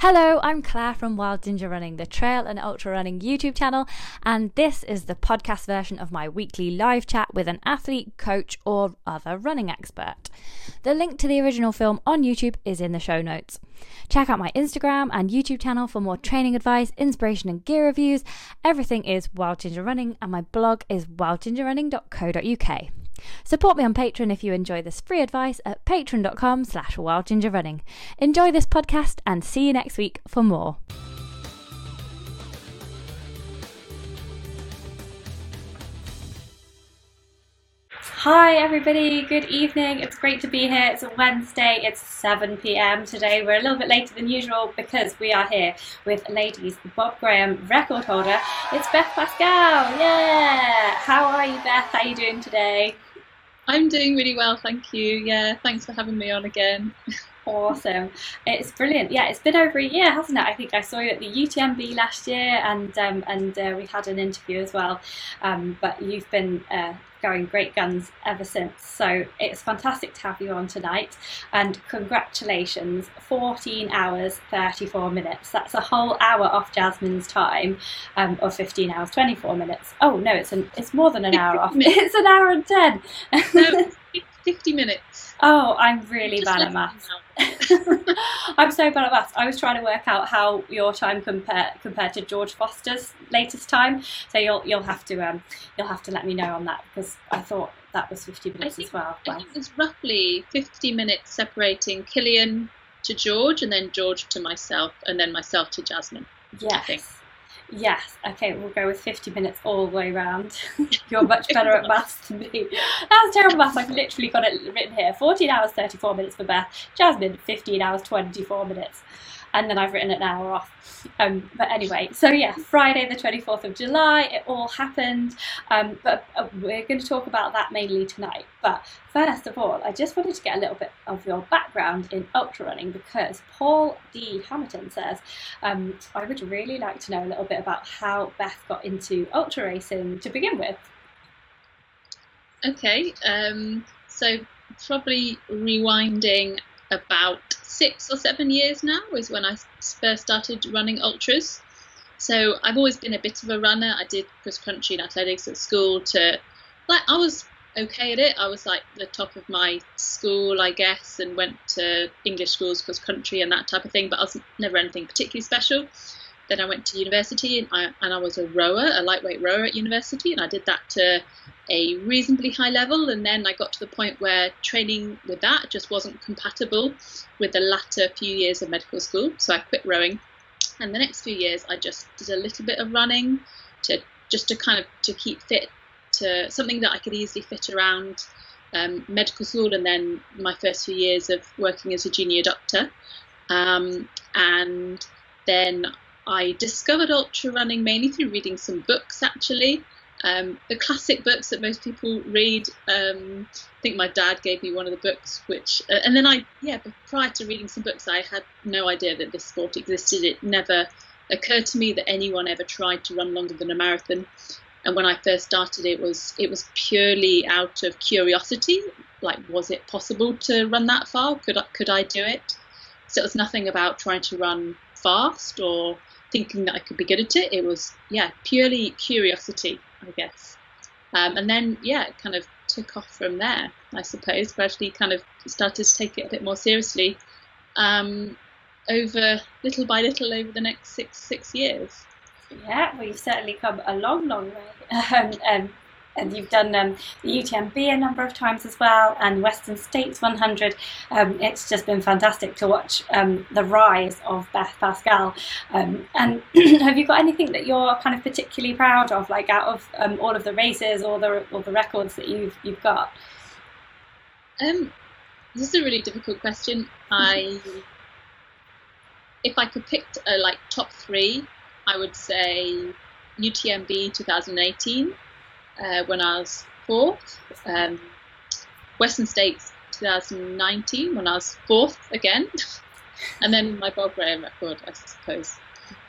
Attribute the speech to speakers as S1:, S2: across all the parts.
S1: Hello, I'm Claire from Wild Ginger Running, the trail and ultra running YouTube channel, and this is the podcast version of my weekly live chat with an athlete, coach, or other running expert. The link to the original film on YouTube is in the show notes. Check out my Instagram and YouTube channel for more training advice, inspiration, and gear reviews. Everything is Wild Ginger Running, and my blog is wildgingerrunning.co.uk. Support me on Patreon if you enjoy this free advice at patreon.com slash wildgingerrunning. Enjoy this podcast and see you next week for more. Hi everybody, good evening. It's great to be here. It's a Wednesday, it's 7 pm today. We're a little bit later than usual because we are here with ladies Bob Graham record holder. It's Beth Pascall. Yeah. How are you, Beth? How are you doing today?
S2: I'm doing really well, thank you. Yeah, thanks for having me on again.
S1: Awesome. It's brilliant. Yeah, it's been over a year, hasn't it? I think I saw you at the UTMB last year and um, and uh, we had an interview as well. Um, but you've been uh, going great guns ever since. So it's fantastic to have you on tonight. And congratulations, 14 hours, 34 minutes. That's a whole hour off Jasmin's time, um, or 15 hours, 24 minutes. Oh, no, it's, an, it's more than an hour off. It's an hour and 10.
S2: no, 50 minutes.
S1: Oh, I'm really bad at maths. I'm so bad at maths. I was trying to work out how your time compare compared to George Foster's latest time. So you'll you'll have to um you'll have to let me know on that because I thought that was 50 minutes
S2: think,
S1: as well.
S2: I think there's roughly 50 minutes separating Kilian to George, and then George to myself, and then myself to Jasmin.
S1: Yes. Yes, okay, we'll go with 50 minutes all the way around. You're much better at maths than me. That's terrible maths. I've literally got it written here 14 hours, 34 minutes for Beth. Jasmin, 15 hours, 24 minutes and then I've written an hour off. Um, but anyway, so yeah, Friday the 24th of July, it all happened. Um, but uh, we're going to talk about that mainly tonight. But first of all, I just wanted to get a little bit of your background in ultra running because Paul D. Hamilton says, um, I would really like to know a little bit about how Beth got into ultra racing to begin with.
S2: Okay, um, so probably rewinding about six or seven years now is when I first started running ultras. So I've always been a bit of a runner. I did cross country and athletics at school to like I was okay at it. I was like the top of my school, I guess, and went to English schools, cross country and that type of thing, but I was never anything particularly special. Then I went to university and I, and I was a rower, a lightweight rower at university, and I did that to a reasonably high level. And then I got to the point where training with that just wasn't compatible with the latter few years of medical school. So I quit rowing. And the next few years, I just did a little bit of running to just to kind of to keep fit to something that I could easily fit around um, medical school and then my first few years of working as a junior doctor. Um, and then I discovered ultra running mainly through reading some books actually. Um, the classic books that most people read. Um, I think my dad gave me one of the books, which, uh, and then I, yeah, prior to reading some books, I had no idea that this sport existed. It never occurred to me that anyone ever tried to run longer than a marathon. And when I first started, it was it was purely out of curiosity. Like, was it possible to run that far? Could I, could I do it? So it was nothing about trying to run fast or thinking that I could be good at it. It was yeah, purely curiosity. I guess. Um, and then, yeah, it kind of took off from there, I suppose. Gradually, kind of started to take it a bit more seriously um, over little by little over the next six six years.
S1: Yeah, you've certainly come a long, long way. Um, um, and you've done um, the UTMB a number of times as well, and Western States 100. Um, it's just been fantastic to watch um, the rise of Beth Pascall. Um, and have you got anything that you're kind of particularly proud of, like out of um, all of the races or the or the records that you've you've got?
S2: Um, this is a really difficult question. I, if I could pick a like top three, I would say UTMB 2018 uh, when I was fourth. Um, Western States 2019 when I was fourth again. and then my Bob Graham record, I suppose.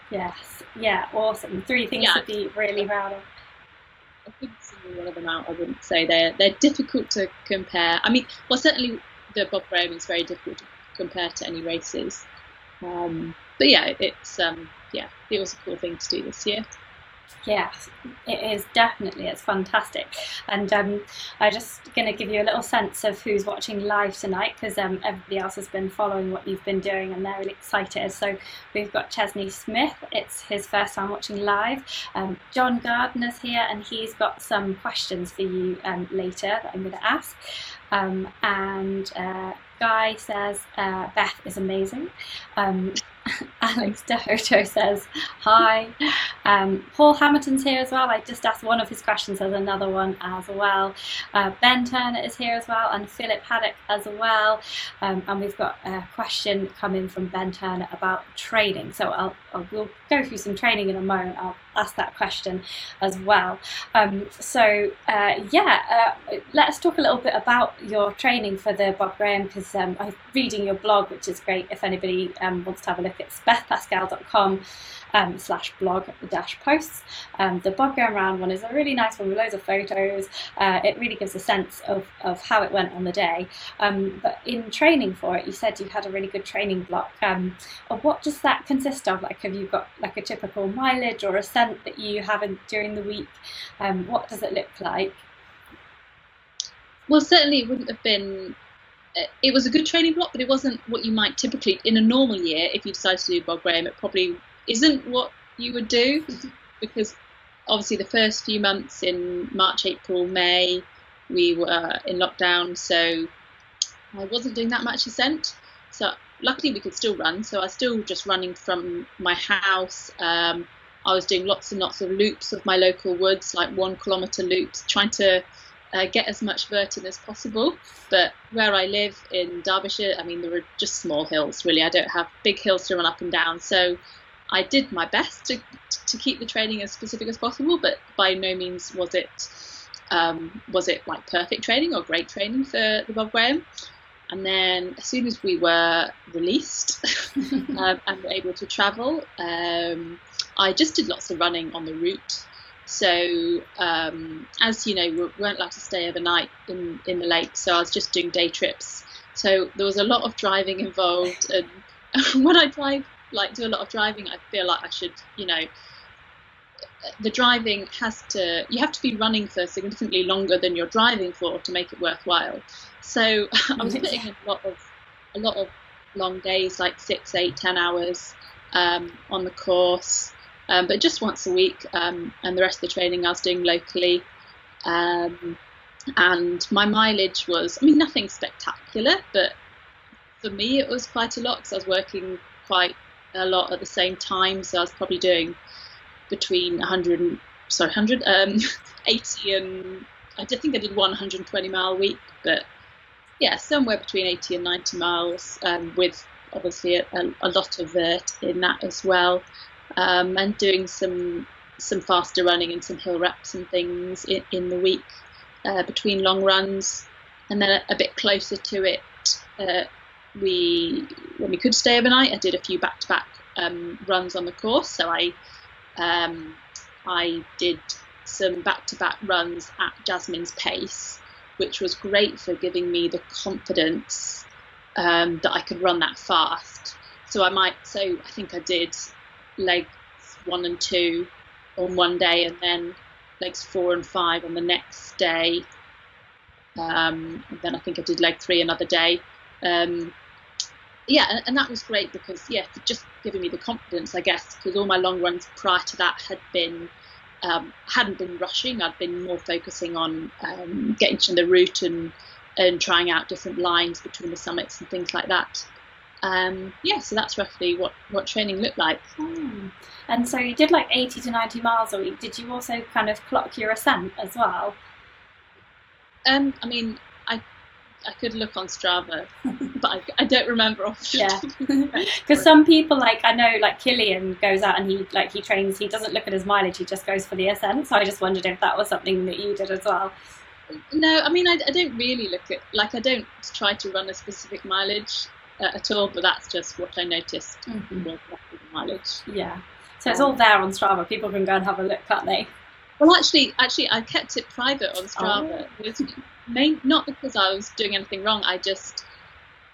S1: Yes, yeah, awesome. Three things yeah. to be really proud of.
S2: I think single one of them out, I wouldn't say they're they're difficult to compare. I mean, well, certainly the Bob Graham is very difficult to compare to any races. Um, but yeah, it's um, yeah, it was a cool thing to do this year.
S1: Yes, it is definitely. It's fantastic, and um, I'm just going to give you a little sense of who's watching live tonight because um, everybody else has been following what you've been doing and they're really excited. So we've got Chesney Smith. It's his first time watching live. Um, John Gardner's here, and he's got some questions for you um, later that I'm going to ask. Um, and uh, Guy says uh, Beth is amazing. Alex Dehoto says hi. Um, Paul Hamilton's here as well. I just asked one of his questions. There's another one as well. Uh, ben Turner is here as well, and Philip Haddock as well. Um, and we've got a question coming from Ben Turner about training. So I'll, I'll we'll go through some training in a moment. I'll ask that question as well. Um, so uh, yeah, uh, let's talk a little bit about your training for the Bob Graham because um, I'm reading your blog, which is great. If anybody um, wants to have a look, it's bethpascall.com um, slash blog dash posts. Um, the Bob Graham Round one is a really nice one with loads of photos. Uh, it really gives a sense of, of how it went on the day. Um, but in training for it, you said you had a really good training block. Um, what does that consist of? Like, have you got like a typical mileage or ascent that you have in, during the week? Um, what does it look like?
S2: Well, certainly it wouldn't have been uh, it was a good training block, but it wasn't what you might typically in a normal year. If you decided to do Bob Graham, it probably isn't what you would do because obviously the first few months in March, April, May, we were in lockdown, so I wasn't doing that much ascent. So luckily we could still run. So I was still just running from my house. Um, I was doing lots and lots of loops of my local woods, like one kilometre loops, trying to uh, get as much vertin as possible. But where I live in Derbyshire, I mean, there are just small hills, really. I don't have big hills to run up and down. So I did my best to, to keep the training as specific as possible, but by no means was it um, was it like perfect training or great training for the Bob Graham. And then as soon as we were released um, and were able to travel, um, I just did lots of running on the route. So um, as you know, we weren't allowed to stay overnight in, in the lake, so I was just doing day trips. So there was a lot of driving involved, and when I drive like do a lot of driving, I feel like I should, you know, the driving has to you have to be running for significantly longer than you're driving for to make it worthwhile. So I was putting in a lot of a lot of long days, like six, eight, ten hours um, on the course, um, but just once a week, um, and the rest of the training I was doing locally. Um, and my mileage was, I mean, nothing spectacular, but for me it was quite a lot because I was working quite a lot at the same time. So I was probably doing between 100 and sorry 100 um, 80 and I think I did 120 mile week, but yeah, somewhere between 80 and 90 miles um, with obviously a, a, lot of vert in that as well, um, and doing some some faster running and some hill reps and things in, in the week uh, between long runs, and then a, a bit closer to it, uh, we when we could stay overnight, I did a few back-to-back um, runs on the course. So I um, I did some back-to-back runs at Jasmin's pace, which was great for giving me the confidence um, that I could run that fast. So I might so I think I did legs one and two on one day, and then legs four and five on the next day. Um, and then I think I did leg three another day. Um, yeah, and, that was great because yeah, just giving me the confidence, I guess, because all my long runs prior to that had been um, hadn't been rushing. I'd been more focusing on um, getting to the route and and trying out different lines between the summits and things like that. Um, yeah, so that's roughly what what training looked like.
S1: Hmm. And so you did like eighty to ninety miles a week. Did you also kind of clock your ascent as well?
S2: Um, I mean, I could look on Strava, but I, I don't remember off.
S1: Yeah, because some people like I know like Kilian goes out and he like he trains. He doesn't look at his mileage. He just goes for the ascent. So I just wondered if that was something that you did as well.
S2: No, I mean I, I don't really look at like I don't try to run a specific mileage uh, at all. But that's just what I noticed mm-hmm. with mileage.
S1: Yeah. So it's all there on Strava. People can go and have a look, can't they?
S2: Well, actually, actually, I kept it private on Strava. Oh. It was main, not because I was doing anything wrong. I just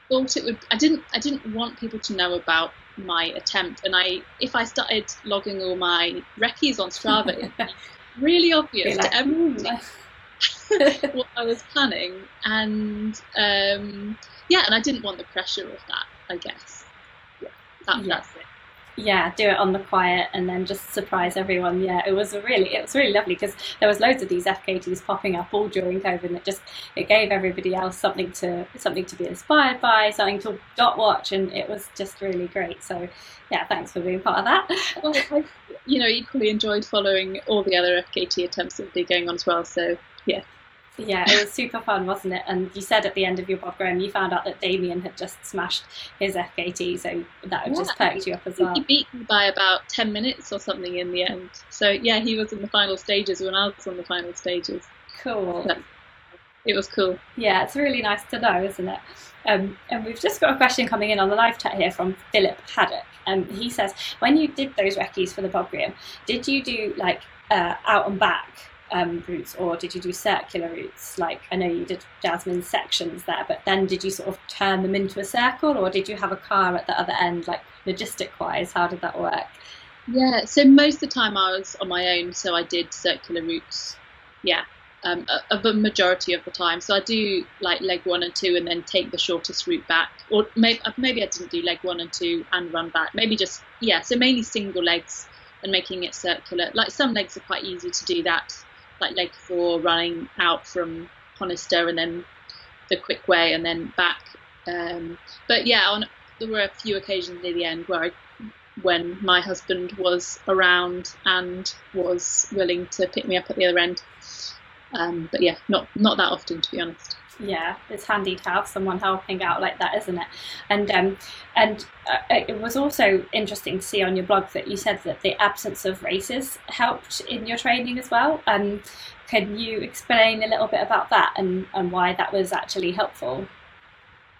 S2: thought it would. I didn't. I didn't want people to know about my attempt, and I, if I started logging all my recce's on Strava, it'd be really obvious
S1: Like,
S2: to everyone what I was planning, and um, yeah, and I didn't want the pressure of that. I guess. Yeah, that,
S1: Yeah.
S2: that's it.
S1: Yeah, do it on the quiet and then just surprise everyone. Yeah, it was really, it was really lovely because there was loads of these FKTs popping up all during COVID, and it just it gave everybody else something to something to be inspired by, something to dot watch, and it was just really great. So, yeah, thanks for being part of that.
S2: Well, I, you know, equally enjoyed following all the other FKT attempts that would be going on as well. So
S1: Yeah, it was super fun, wasn't it? And you said at the end of your Bob Graham, you found out that Damian had just smashed his FKT, so that just
S2: Yeah.
S1: perked you up as well.
S2: he beat me by about 10 minutes or something in the end. So, yeah, he was in the final stages when I was on the final stages.
S1: Cool.
S2: Yeah. It was cool.
S1: Yeah, it's really nice to know, isn't it? Um, and we've just got a question coming in on the live chat here from Philip Haddock. Um, he says, when you did those recce's for the Bob Graham, did you do like uh, out and back um, routes or did you do circular routes? Like I know you did Jasmin sections there, but then did you sort of turn them into a circle or did you have a car at the other end? Like logistic wise, how did that work?
S2: Yeah, so most of the time I was on my own, so I did circular routes. Yeah, um, a, a majority of the time. So I do like leg one and two, and then take the shortest route back. Or maybe maybe I didn't do leg one and two and run back. Maybe just yeah. So mainly single legs and making it circular. Like some legs are quite easy to do that. Like leg four, running out from Honister and then the quick way and then back. Um, but yeah, on there were a few occasions near the end where I when my husband was around and was willing to pick me up at the other end. Um, but yeah, not not that often to be honest.
S1: Yeah, it's handy to have someone helping out like that, isn't it? And um, and uh, it was also interesting to see on your blog that you said that the absence of races helped in your training as well. Um, can you explain a little bit about that and, and why that was actually helpful?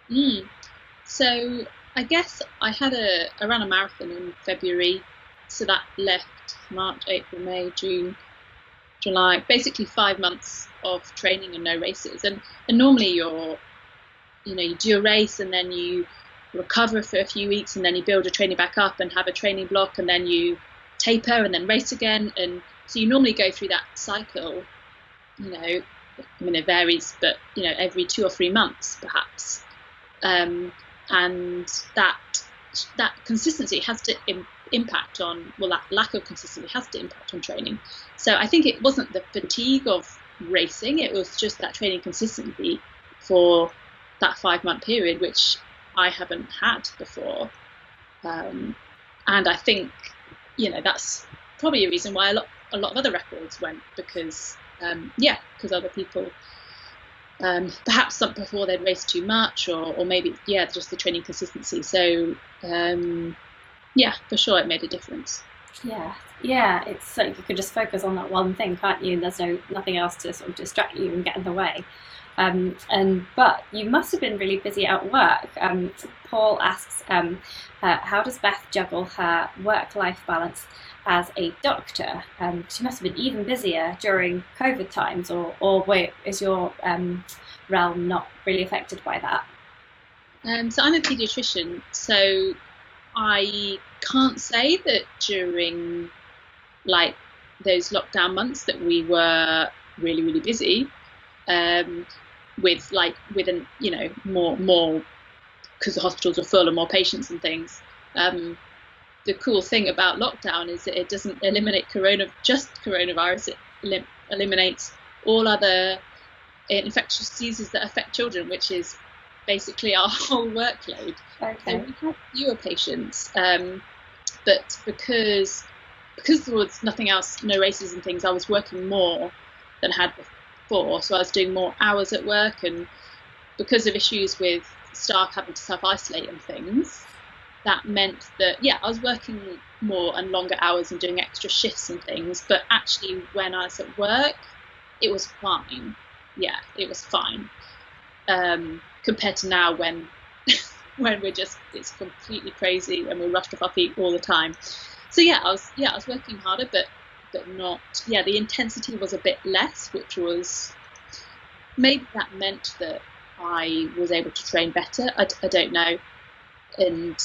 S2: Mm. So I guess I had a I ran a marathon in February, so that left March, April, May, June, July, basically five months of training and no races. And and normally you're, you know, you do a race and then you recover for a few weeks and then you build a training back up and have a training block and then you taper and then race again and so you normally go through that cycle you know i mean it varies but you know every two or three months perhaps um, and that that consistency has to impact on well that lack of consistency has to impact on training. So i think it wasn't the fatigue of racing it was just that training consistency for that five month period which i haven't had before. Um, and i think you know that's probably a reason why a lot a lot of other records went because um, yeah because other people um, perhaps before they'd raced too much or, or maybe yeah just the training consistency. So um, yeah for sure it made a difference
S1: Yeah, yeah, it's like you could just focus on that one thing, can't you? And there's no nothing else to sort of distract you and get in the way. Um, and but you must have been really busy at work. Um, Paul asks, um, uh, how does Beth juggle her work-life balance as a doctor? Um, she must have been even busier during COVID times, or or wait, is your um, realm not really affected by that?
S2: Um, so I'm a paediatrician, so I can't say that during like those lockdown months that we were really really busy um, with like with an you know more more because the hospitals were full and more patients and things. Um, the cool thing about lockdown is that it doesn't eliminate corona just coronavirus. It elim- eliminates all other infectious diseases that affect children, which is basically our whole workload. So
S1: Okay.
S2: we had fewer patients, um, but because because there was nothing else, no races and things, I was working more than I had before. So I was doing more hours at work, and because of issues with staff having to self isolate and things, that meant that yeah, I was working more and longer hours and doing extra shifts and things. But actually, when I was at work, it was fine. Yeah, it was fine um, compared to now when when we're just it's completely crazy and we're rushed off our feet all the time. So yeah, I was yeah I was working harder, but but not yeah the intensity was a bit less, which was maybe that meant that I was able to train better. I, I don't know, and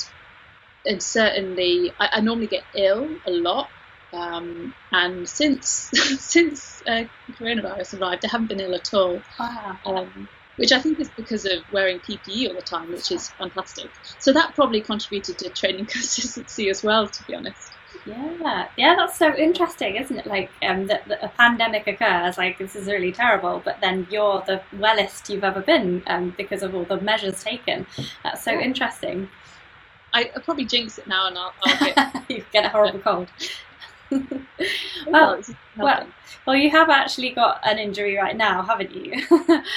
S2: and certainly I, I normally get ill a lot. Um, and since since uh, coronavirus arrived, I haven't been ill at all.
S1: Wow.
S2: Um, which I think is because of wearing PPE all the time, which is fantastic. So that probably contributed to training consistency as well, to be honest.
S1: Yeah, yeah, that's so interesting, isn't it? Like, um, that, that a pandemic occurs, like this is really terrible, but then you're the wellest you've ever been um, because of all the measures taken. That's so interesting.
S2: I, I'll probably jinx it now, and I'll, I'll get
S1: you get a horrible cold.
S2: Well,
S1: well, well, you have actually got an injury right now, haven't you?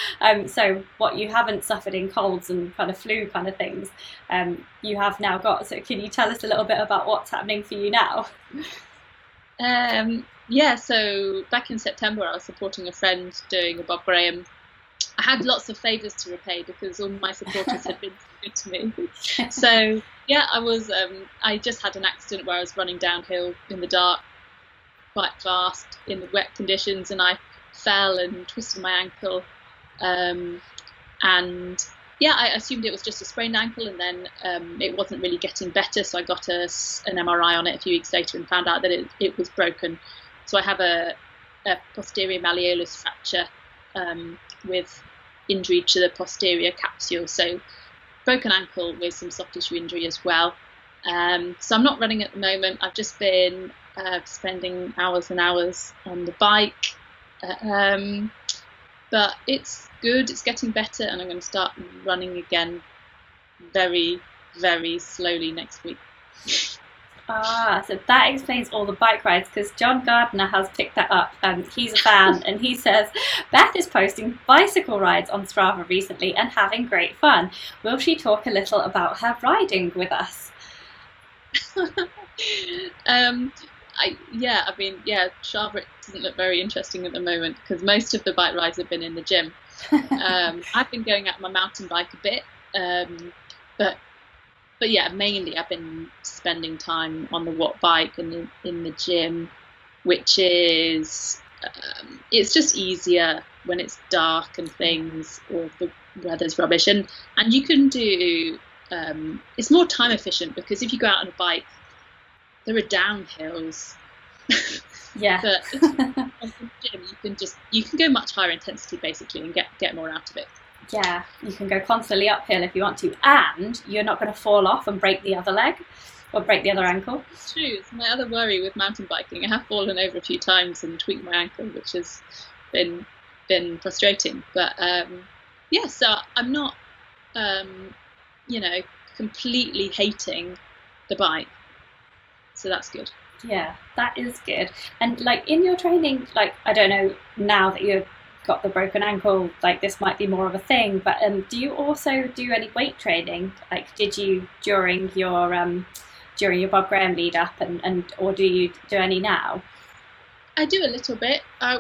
S1: um, so, what you haven't suffered in colds and kind of flu kind of things, um, you have now got. So, can you tell us a little bit about what's happening for you now?
S2: Um, yeah, so back in September, I was supporting a friend doing a Bob Graham. I had lots of favours to repay because all my supporters had been so good to me. So yeah, I was. Um, I just had an accident where I was running downhill in the dark, quite fast in the wet conditions, and I fell and twisted my ankle. Um, and yeah, I assumed it was just a sprained ankle, and then um, it wasn't really getting better. So I got a, an MRI on it a few weeks later and found out that it, it was broken. So I have a, a posterior malleolus fracture um, with injury to the posterior capsule. So broken ankle with some soft tissue injury as well. Um, so I'm not running at the moment. I've just been uh, spending hours and hours on the bike. Um, but it's good, it's getting better, and I'm going to start running again very, very slowly next week.
S1: Ah, so that explains all the bike rides because John Gardner has picked that up. Um, he's a fan and he says Beth is posting bicycle rides on Strava recently and having great fun. Will she talk a little about her riding with us?
S2: um, I yeah, I mean yeah, Strava doesn't look very interesting at the moment because most of the bike rides have been in the gym. Um, I've been going out my mountain bike a bit, um, but but yeah, mainly I've been spending time on the watt bike and in, in the gym, which is um, it's just easier when it's dark and things or the weather's rubbish. And and you can do um, it's more time efficient because if you go out on a bike there are downhills.
S1: Yeah.
S2: but if you the gym you can just you can go much higher intensity basically and get get more out of it
S1: Yeah, you can go constantly uphill if you want to, and you're not going to fall off and break the other leg or break the other ankle.
S2: It's true. It's my other worry with mountain biking. I have fallen over a few times and tweaked my ankle, which has been been frustrating. But um, yeah, so I'm not, um, you know, completely hating the bike. So that's good.
S1: Yeah, that is good. And like in your training, like I don't know now that you've got the broken ankle, like this might be more of a thing. But um, do you also do any weight training? Like, did you during your um, during your Bob Graham lead up, and, and or do you do any now?
S2: I do a little bit. I,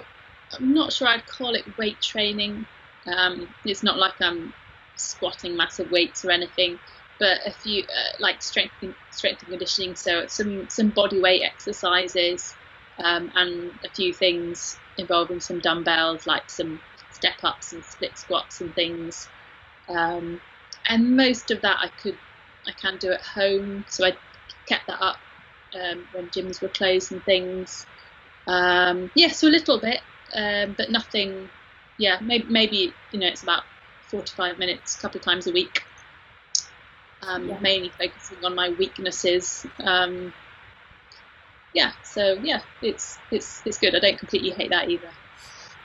S2: I'm not sure I'd call it weight training. Um, it's not like I'm squatting massive weights or anything, but a few uh, like strength strength and conditioning. So some some body weight exercises um, and a few things involving some dumbbells, like some step ups and split squats and things. Um, and most of that I could I can do at home. So I kept that up um, when gyms were closed and things. Um, yeah, so a little bit, um, but nothing. Yeah, maybe, maybe you know it's about forty-five minutes, a couple of times a week. Um,
S1: Yeah.
S2: Mainly focusing on my weaknesses. Yeah, so yeah, it's it's it's good. I don't completely hate that either.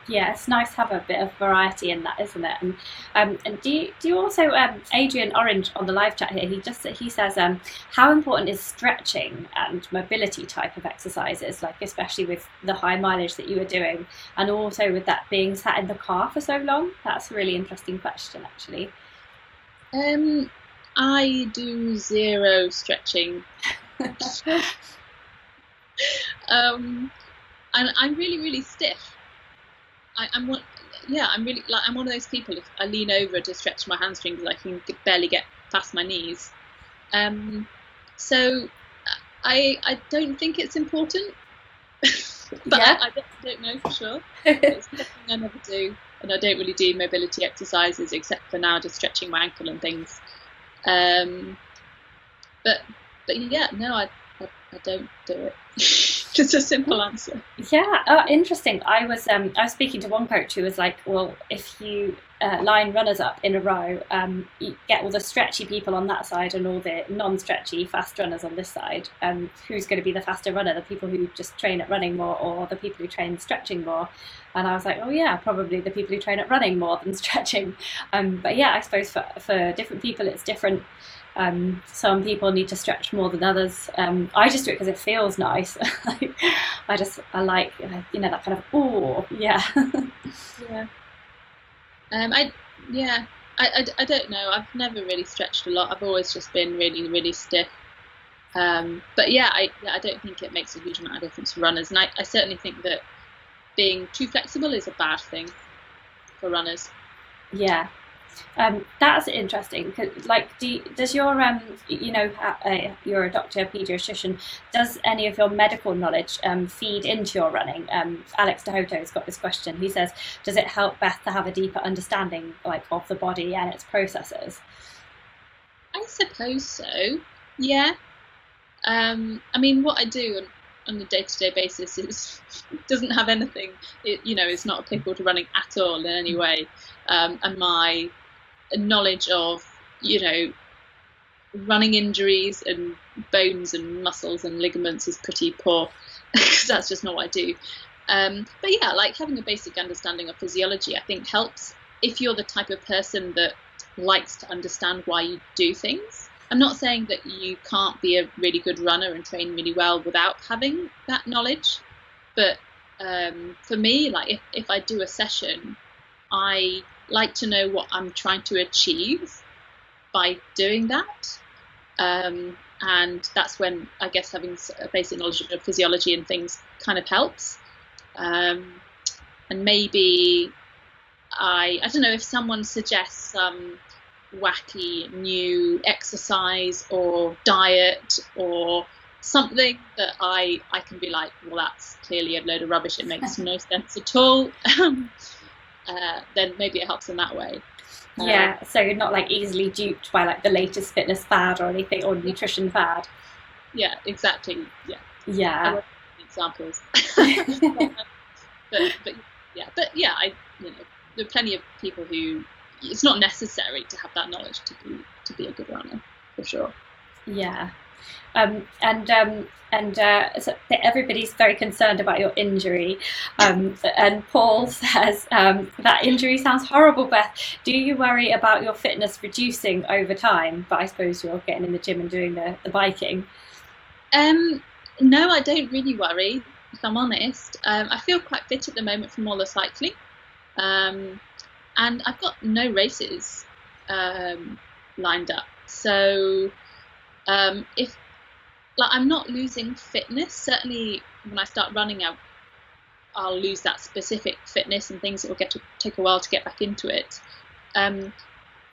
S1: Yeah, it's nice to have a bit of variety in that, isn't it? And um, and do you, do you also um, Adrian Orange on the live chat here? He just he says um, how important is stretching and mobility type of exercises, like especially with the high mileage that you were doing, and also with that being sat in the car for so long. That's a really interesting question, actually.
S2: Um, I do zero stretching. um, and I'm really, really stiff. I, I'm one, yeah, I'm really like I'm one of those people. If I lean over to stretch my hamstrings, I can barely get past my knees. Um, so I I don't think it's important, but
S1: Yeah.
S2: I, I don't, don't know for sure. It's something I never do. and I don't really do mobility exercises except for now just stretching my ankle and things. Um, but but yeah, no, I I, don't do it. just a simple answer.
S1: Yeah, uh, interesting. I was um, I was speaking to one coach who was like, well, if you uh, line runners up in a row, um, you get all the stretchy people on that side and all the non-stretchy fast runners on this side. Um, who's going to be the faster runner? The people who just train at running more, or the people who train stretching more? And I was like, oh yeah, probably the people who train at running more than stretching. Um, but yeah, I suppose for for different people, it's different. Um, some people need to stretch more than others. Um, I just do it because it feels nice. I just I like you know that kind of oh yeah
S2: yeah. Um, I yeah I, I, I, don't know. I've never really stretched a lot. I've always just been really really stiff. Um, but yeah, I I don't think it makes a huge amount of difference for runners, and I, I certainly think that being too flexible is a bad thing for runners.
S1: Yeah, um, that's interesting. Like, do you, does your um, you know, uh, you're a doctor, a pediatrician. Does any of your medical knowledge um, feed into your running? Um, Alex Dehoto's got this question. He says, does it help Beth to have a deeper understanding, like, of the body and its processes?
S2: I suppose so. Yeah. Um, I mean, what I do on, on a day-to-day basis is doesn't have anything. It, you know, it's not applicable to running at all in any way. Um, and my knowledge of, you know, running injuries and bones and muscles and ligaments is pretty poor because that's just not what I do. Um, but yeah, like having a basic understanding of physiology, I think helps if you're the type of person that likes to understand why you do things. I'm not saying that you can't be a really good runner and train really well without having that knowledge, but um, for me, like if, if I do a session, I like to know what I'm trying to achieve by doing that. Um, and that's when I guess having a basic knowledge of physiology and things kind of helps. Um, and maybe I I don't know if someone suggests some wacky new exercise or diet or something that I I can be like, well, that's clearly a load of rubbish. It makes no sense at all. uh, then maybe it helps in that way.
S1: Yeah, um, so you're not like easily duped by like the latest fitness fad or anything or nutrition fad.
S2: Yeah, exactly. Yeah.
S1: Yeah.
S2: Examples. but, but yeah, but yeah, I you know there are plenty of people who it's not necessary to have that knowledge to be to be a good runner for sure.
S1: Yeah, um, and um, and uh, so everybody's very concerned about your injury. Um, and Paul says um, that injury sounds horrible, Beth. Do you worry about your fitness reducing over time? But I suppose you're getting in the gym and doing the, the biking.
S2: Um, no, I don't really worry. If I'm honest, um, I feel quite fit at the moment from all the cycling, and I've got no races lined up. So um, if like I'm not losing fitness, certainly when I start running, I, I'll lose that specific fitness and things. Will get to take a while to get back into it. Um,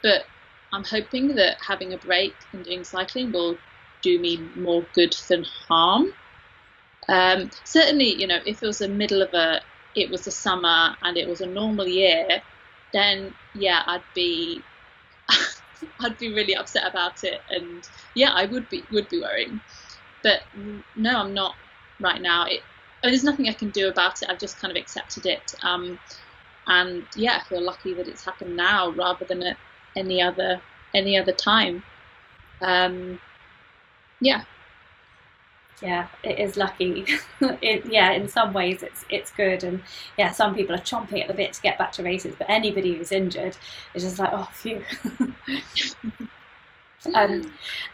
S2: but I'm hoping that having a break and doing cycling will do me more good than harm. Um, certainly, you know, if it was the middle of a, it was the summer and it was a normal year, then yeah, I'd be I'd be really upset about it, and yeah, I would be would be worrying. But no, I'm not right now. It, there's nothing I can do about it. I've just kind of accepted it, um, and yeah, I feel lucky that it's happened now rather than at any other any other time. Um, yeah,
S1: yeah, it is lucky. it, yeah, in some ways it's it's good, and yeah, some people are chomping at the bit to get back to races, but anybody who's injured is just like, oh, phew. Um,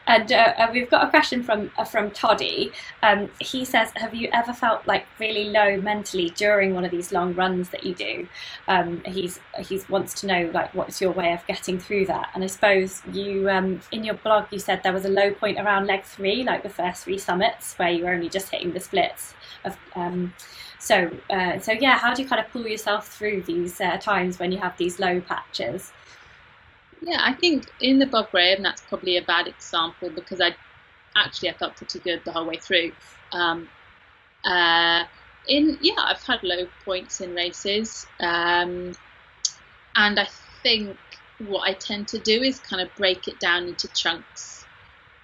S1: and uh, we've got a question from uh, from Toddy. Um, he says, "Have you ever felt like really low mentally during one of these long runs that you do?" Um, he's he's wants to know like what's your way of getting through that. And I suppose you um, in your blog you said there was a low point around leg three, like the first three summits, where you were only just hitting the splits. Of, um, so uh, so yeah, how do you kind of pull yourself through these uh, times when you have these low patches?
S2: Yeah, I think in the Bob Graham, that's probably a bad example because I actually I felt pretty good the whole way through. Um, uh, in yeah, I've had low points in races. Um, and I think what I tend to do is kind of break it down into chunks.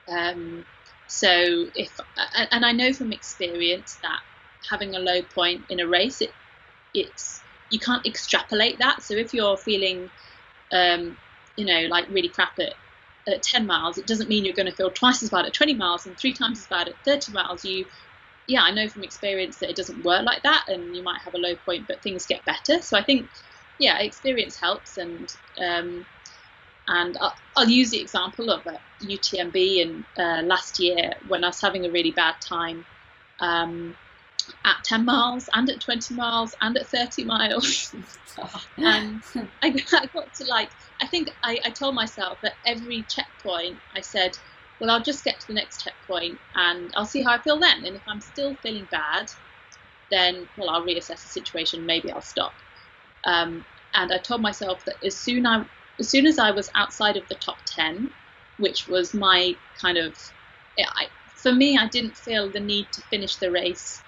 S2: Um, so if and I know from experience that having a low point in a race, it it's you can't extrapolate that. So if you're feeling, um, you know, like really crap at, at 10 miles, it doesn't mean you're going to feel twice as bad at 20 miles and three times as bad at 30 miles. You, yeah, I know from experience that it doesn't work like that, and you might have a low point, but things get better. So I think, yeah, experience helps, and um, and I'll, I'll, use the example of uh, UTMB and uh, last year when I was having a really bad time. Um, at 10 miles and at 20 miles and at 30 miles. and I, I, got to like, I think I, I told myself that every checkpoint I said, well, I'll just get to the next checkpoint and I'll see how I feel then. And if I'm still feeling bad, then, well, I'll reassess the situation. Maybe I'll stop. Um, and I told myself that as soon I, as soon as I was outside of the top 10, which was my kind of, I, for me, I didn't feel the need to finish the race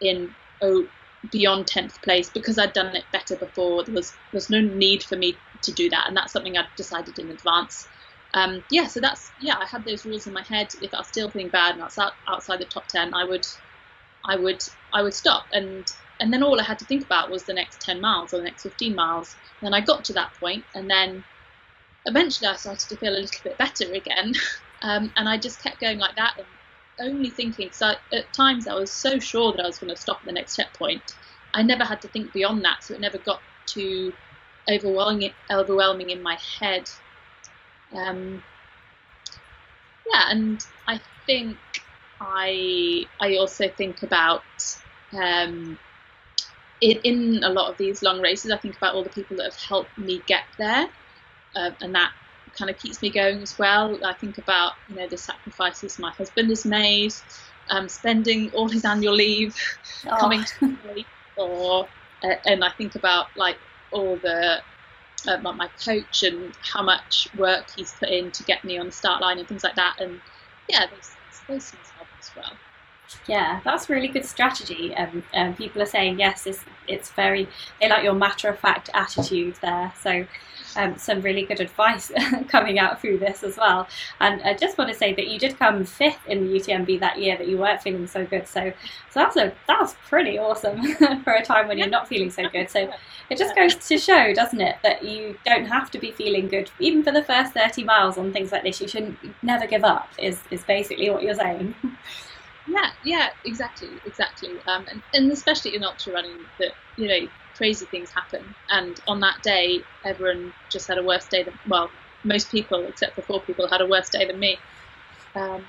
S2: in oh, beyond 10th place because I'd done it better before. There was, there was no need for me to do that, and that's something I'd decided in advance. Um, yeah, so that's yeah. I had those rules in my head. If I was still feeling bad and I was out, outside the top ten, I would, I would, I would stop. And and then all I had to think about was the next ten miles or the next fifteen miles. And then I got to that point, and then eventually I started to feel a little bit better again. Um, and I just kept going like that. And only thinking, because at times I was so sure that I was going to stop at the next checkpoint, I never had to think beyond that, so it never got too overwhelming, overwhelming in my head. Um, yeah, and I think I I also think about um, it, in a lot of these long races. I think about all the people that have helped me get there, uh, and that kind of keeps me going as well. I think about you know the sacrifices my husband has made, um, spending all his annual leave oh. coming to me, or uh, and I think about like all the uh, my coach and how much work he's put in to get me on the start line and things like that. And yeah, those, those things help as well.
S1: Yeah, that's really good strategy. Um, um, people are saying yes, it's, it's very they like your matter of fact attitude there. So um, some really good advice coming out through this as well. And I just want to say that you did come fifth in the UTMB that year that you weren't feeling so good. So, so that's a that's pretty awesome for a time when you're not feeling so good. So it just goes to show, doesn't it, that you don't have to be feeling good even for the first 30 miles on things like this. You shouldn't never give up. Is is basically what you're saying.
S2: Yeah, yeah, exactly, exactly. Um, and, and especially in ultra running, that you know crazy things happen. And on that day, everyone just had a worse day than, well, most people, except for four people, had a worse day than me. Um,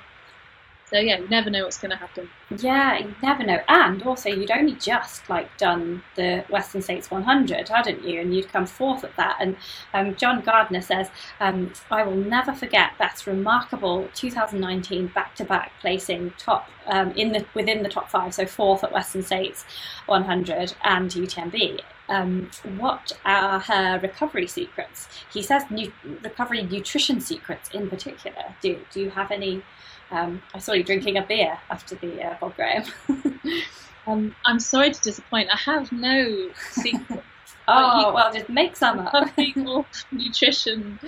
S2: so yeah, you never know what's going to happen.
S1: Yeah, you never know. And also, you'd only just like done the Western States 100, hadn't you? And you'd come fourth at that. And um, John Gardner says, um, "I will never forget Beth's remarkable 2019 back-to-back placing top um, in the within the top five, so fourth at Western States 100 and UTMB." Um, what are her recovery secrets? He says nu- recovery nutrition secrets in particular. Do do you have any um, I saw you drinking a beer after the uh, Bob Graham.
S2: um, I'm sorry to disappoint. I have no secret.
S1: oh well, just make some up.
S2: nutrition.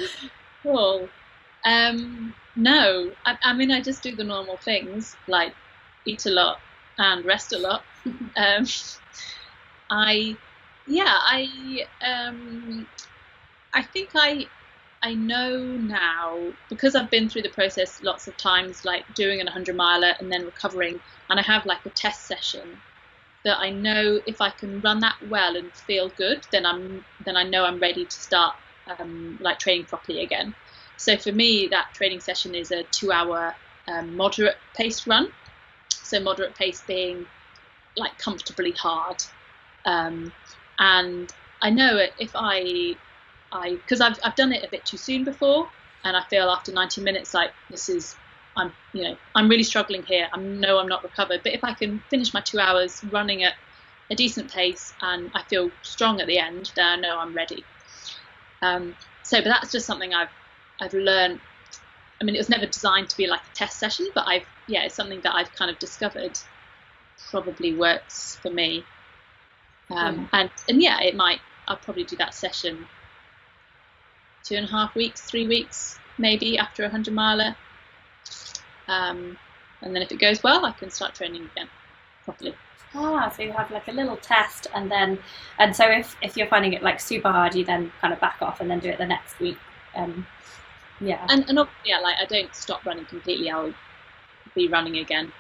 S2: Cool. Um, no, I, I, mean I just do the normal things like eat a lot and rest a lot. um, I, yeah, I, um, I think I I know now because I've been through the process lots of times, like doing an 100 miler and then recovering, and I have like a test session that I know if I can run that well and feel good, then I'm then I know I'm ready to start um, like training properly again. So for me, that training session is a two-hour um, moderate pace run. So moderate pace being like comfortably hard, um, and I know if I I because I've I've done it a bit too soon before, and I feel after 90 minutes like this is I'm you know I'm really struggling here. I know I'm not recovered, but if I can finish my two hours running at a decent pace and I feel strong at the end, then I know I'm ready. Um, so, but that's just something I've I've learned. I mean, it was never designed to be like a test session, but I've yeah, it's something that I've kind of discovered probably works for me. Um, and and yeah, it might. I'll probably do that session two and a half weeks, three weeks maybe after a hundred miler. Um, and then if it goes well, I can start training again properly.
S1: Ah, so you have like a little test, and then, and so if if you're finding it like super hard, you then kind of back off and then do it the next week. Um, yeah.
S2: And and yeah, like I don't stop running completely. I'll be running again.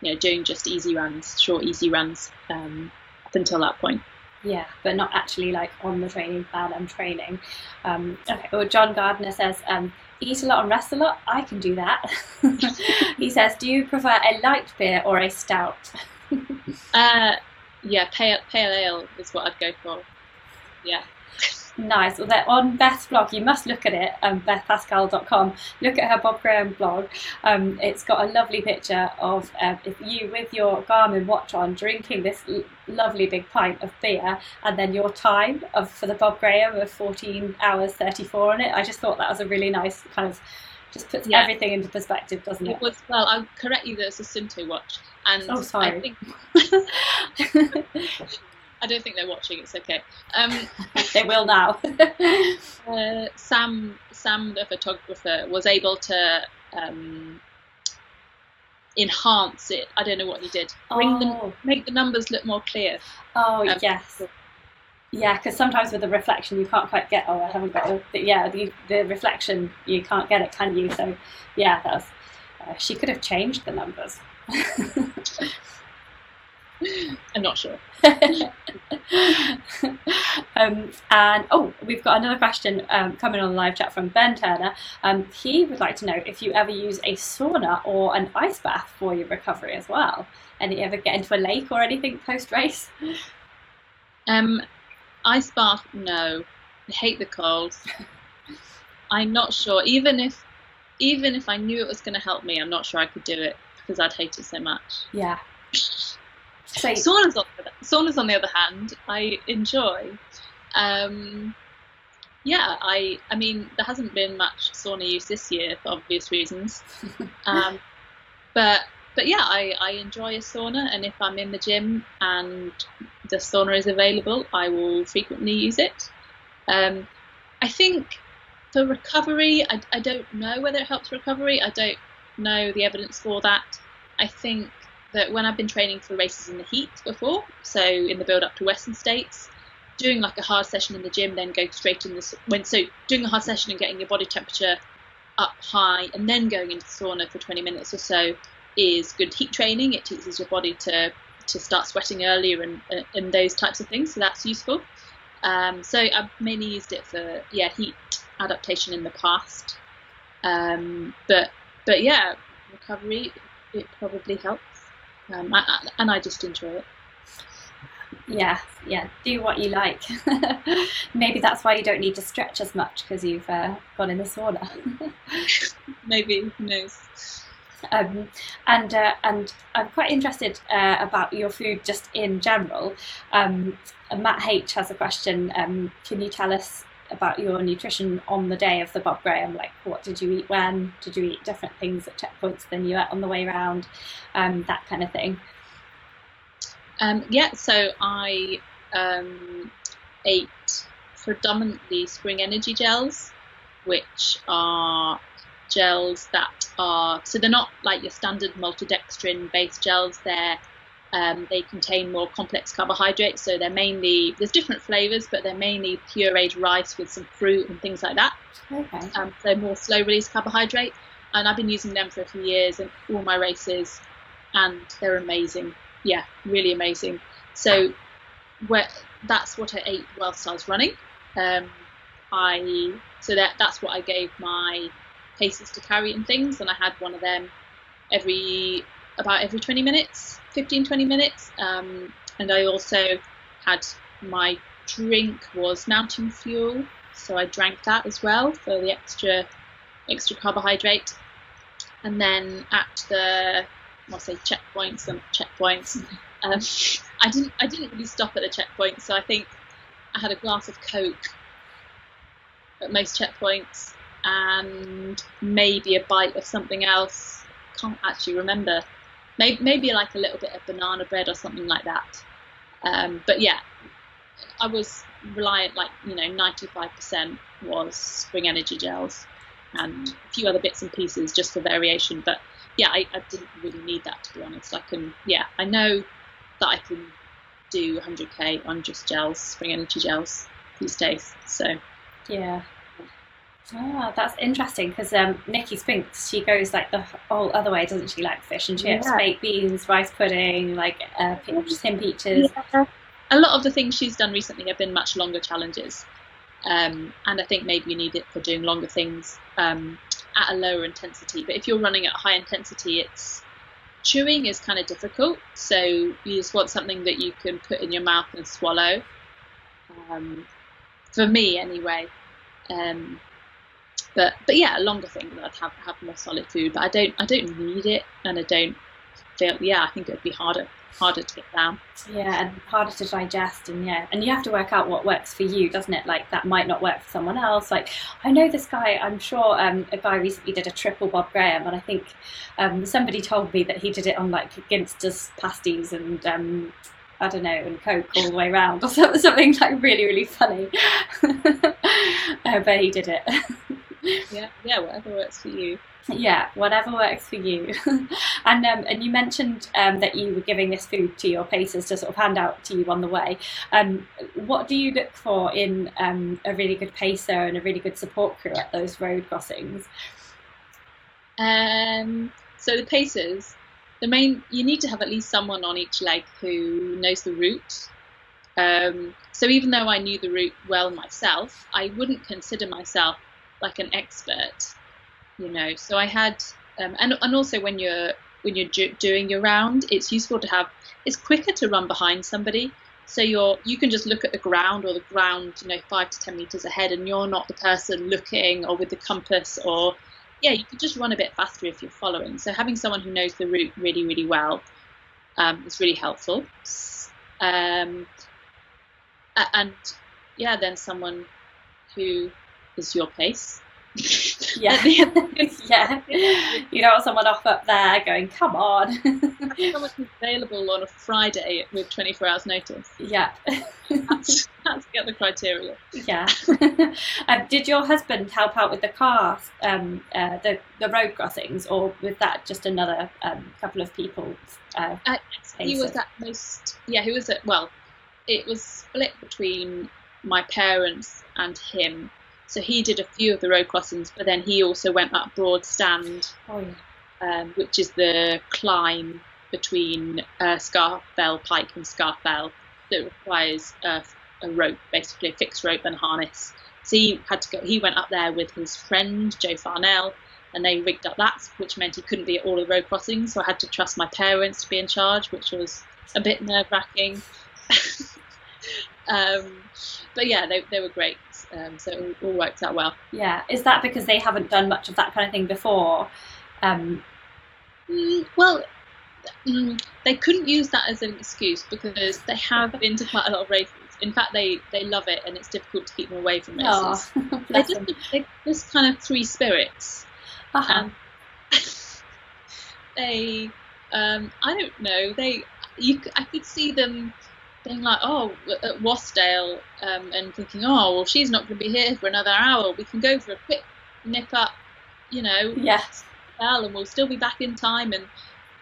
S2: You know, doing just easy runs, short easy runs, um, up until that point.
S1: Yeah, but not actually like on the training plan I'm training. Um, okay, well, John Gardner says, um, eat a lot and rest a lot. I can do that. he says, do you prefer a light beer or a stout?
S2: uh, yeah, pale, pale ale is what I'd go for. Yeah.
S1: Nice. Well, they're on Beth's blog. You must look at it, um, bethpascall.com. Look at her Bob Graham blog. Um, it's got a lovely picture of uh, you with your Garmin watch on drinking this l- lovely big pint of beer and then your time of for the Bob Graham of 14 hours 34 on it. I just thought that was a really nice kind of just puts yeah. everything into perspective, doesn't it?
S2: It was, well, I'll correct you, there's a Suunto watch. And
S1: oh, sorry.
S2: I think. I don't think they're watching. It's okay. Um,
S1: they will now.
S2: uh, Sam, Sam, the photographer, was able to um, enhance it. I don't know what he did. Bring oh. them, make the numbers look more clear.
S1: Oh um, yes. Yeah, because sometimes with the reflection you can't quite get. Oh, I haven't got. The, but yeah, the the reflection you can't get it, can you? So, yeah, that's. Uh, she could have changed the numbers.
S2: I'm not sure.
S1: um, and oh, we've got another question um, coming on the live chat from Ben Turner. Um, he would like to know if you ever use a sauna or an ice bath for your recovery as well. And you ever get into a lake or anything post race?
S2: Um, ice bath, no. I hate the cold. I'm not sure. Even if, even if I knew it was going to help me, I'm not sure I could do it because I'd hate it so much.
S1: Yeah.
S2: Saunas, on the, saunas, on the other hand, I enjoy. Um, yeah, I I mean there hasn't been much sauna use this year for obvious reasons, um, but but yeah, I, I enjoy a sauna, and if I'm in the gym and the sauna is available, I will frequently use it. Um, I think for recovery, I, I don't know whether it helps recovery. I don't know the evidence for that. I think that when I've been training for races in the heat before, so in the build up to Western States, doing like a hard session in the gym, then going straight in the when so doing a hard session and getting your body temperature up high, and then going into the sauna for 20 minutes or so is good heat training. It teaches your body to to start sweating earlier and and those types of things. So that's useful. Um, so I've mainly used it for yeah heat adaptation in the past, um, but but yeah recovery it probably helps um, I, and I just enjoy it.
S1: Yeah, yeah. Do what you like. Maybe that's why you don't need to stretch as much because you've uh, gone in the sauna.
S2: Maybe who knows.
S1: Um, and uh, and I'm quite interested uh, about your food just in general. Um, Matt H has a question. Um, can you tell us about your nutrition on the day of the Bob Graham. Like, what did you eat when? Did you eat different things at checkpoints than you ate on the way around? Um, that kind of thing.
S2: Um, yeah, so I um, ate predominantly spring energy gels, which are gels that are so they're not like your standard maltodextrin based gels. They're um, they contain more complex carbohydrates, so they're mainly there's different flavors, but they're mainly pureed rice with some fruit and things like that.
S1: Okay.
S2: Um, so more slow release carbohydrate, and I've been using them for a few years in all my races, and they're amazing. Yeah, really amazing. So where that's what I ate whilst I was running. Um, I so that that's what I gave my paces to carry and things, and I had one of them every about every 20 minutes, 15, 20 minutes. Um, and I also had my drink was mountain fuel, so I drank that as well for the extra extra carbohydrate. And then at the I'll say checkpoints and checkpoints, um, I didn't I didn't really stop at the checkpoint, so I think I had a glass of Coke at most checkpoints and maybe a bite of something else. Can't actually remember maybe, maybe like a little bit of banana bread or something like that. Um, but yeah, I was reliant like you know 95% was spring energy gels and a few other bits and pieces just for variation. But yeah, I, I didn't really need that to be honest. I can, yeah, I know that I can do 100k on just gels, spring energy gels these days. So
S1: yeah. Oh, that's interesting because um, Nicky Spinks, she goes like the whole other way, doesn't she? Like fish and chips, yeah. baked beans, rice pudding, like uh, tin peaches.
S2: Yeah. A lot of the things she's done recently have been much longer challenges. Um, and I think maybe you need it for doing longer things um, at a lower intensity. But if you're running at high intensity, it's chewing is kind of difficult. So you just want something that you can put in your mouth and swallow. Um, for me, anyway. Um, but but yeah, a longer thing that I'd have have more solid food. But I don't I don't need it, and I don't feel yeah. I think it'd be harder harder to get down.
S1: Yeah, and harder to digest, and yeah, and you have to work out what works for you, doesn't it? Like that might not work for someone else. Like I know this guy. I'm sure um, a guy recently did a triple Bob Graham, and I think um, somebody told me that he did it on like Ginsters pasties and. Um, I don't know, and Coke all the way around, or something like really, really funny. uh, but he did it.
S2: yeah, yeah, whatever works for you.
S1: Yeah, whatever works for you. and um, and you mentioned um, that you were giving this food to your pacers to sort of hand out to you on the way. Um, what do you look for in um, a really good pacer and a really good support crew at those road crossings?
S2: Um, so the pacers, the main you need to have at least someone on each leg who knows the route. Um, so even though I knew the route well myself, I wouldn't consider myself like an expert you know. So I had, um, and and also when you're when you're doing your round, it's useful to have. It's quicker to run behind somebody, so you're you can just look at the ground or the ground, you know, five to ten meters ahead, and you're not the person looking or with the compass or yeah, you can just run a bit faster if you're following. So having someone who knows the route really really well um, is really helpful. Um, and yeah, then someone who is your pace
S1: yeah, yeah. You don't want someone off up there going, "Come on."
S2: someone available on a Friday with 24 hours notice.
S1: Yeah,
S2: that's, that's get the criteria.
S1: Yeah. um, did your husband help out with the car, um, uh, the the road crossings, or with that just another um, couple of people? Uh,
S2: uh, he was at most. Yeah, he was at well. It was split between my parents and him so he did a few of the road crossings, but then he also went up Broad Stand, oh, yeah. um, which is the climb between uh, Scafell Pike and Scafell that requires a, a rope, basically a fixed rope and harness. So he had to go. He went up there with his friend Joe Farnell, and they rigged up that, which meant he couldn't be at all the road crossings. So I had to trust my parents to be in charge, which was a bit nerve wracking. um, but yeah, they, they were great. Um, so it all, all works out well.
S1: Yeah, is that because they haven't done much of that kind of thing before? Um,
S2: mm, well, mm, they couldn't use that as an excuse because they have been to quite a lot of races. In fact, they, they love it, and it's difficult to keep them away from races. Oh, they're, just, they're just kind of three spirits. Uh-huh. they, um, I don't know, they you, I could see them being like, oh, at Wasdale, um, and thinking, oh, well, she's not going to be here for another hour. We can go for a quick nip up, you know,
S1: yes,
S2: well, and we'll still be back in time. And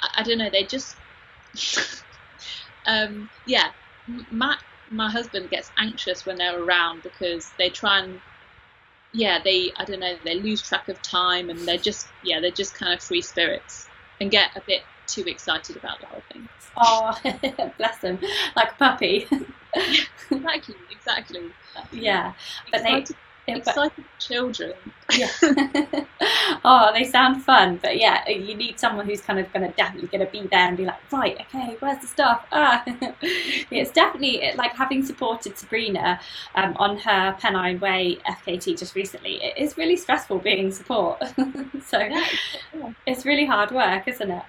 S2: I, I don't know, they just, um, yeah, Matt, my husband, gets anxious when they're around because they try and, yeah, they, I don't know, they lose track of time, and they're just, yeah, they're just kind of free spirits and get a bit too excited about the whole thing.
S1: Oh, bless them, like a puppy.
S2: exactly, exactly.
S1: Yeah,
S2: but excited, they excited but, children.
S1: Yeah. oh, they sound fun, but yeah, you need someone who's kind of going to definitely going to be there and be like, right, okay, where's the stuff? Ah, it's definitely like having supported Sabrina um, on her Pennine Way FKT just recently. It is really stressful being support, so yeah, yeah. it's really hard work, isn't it?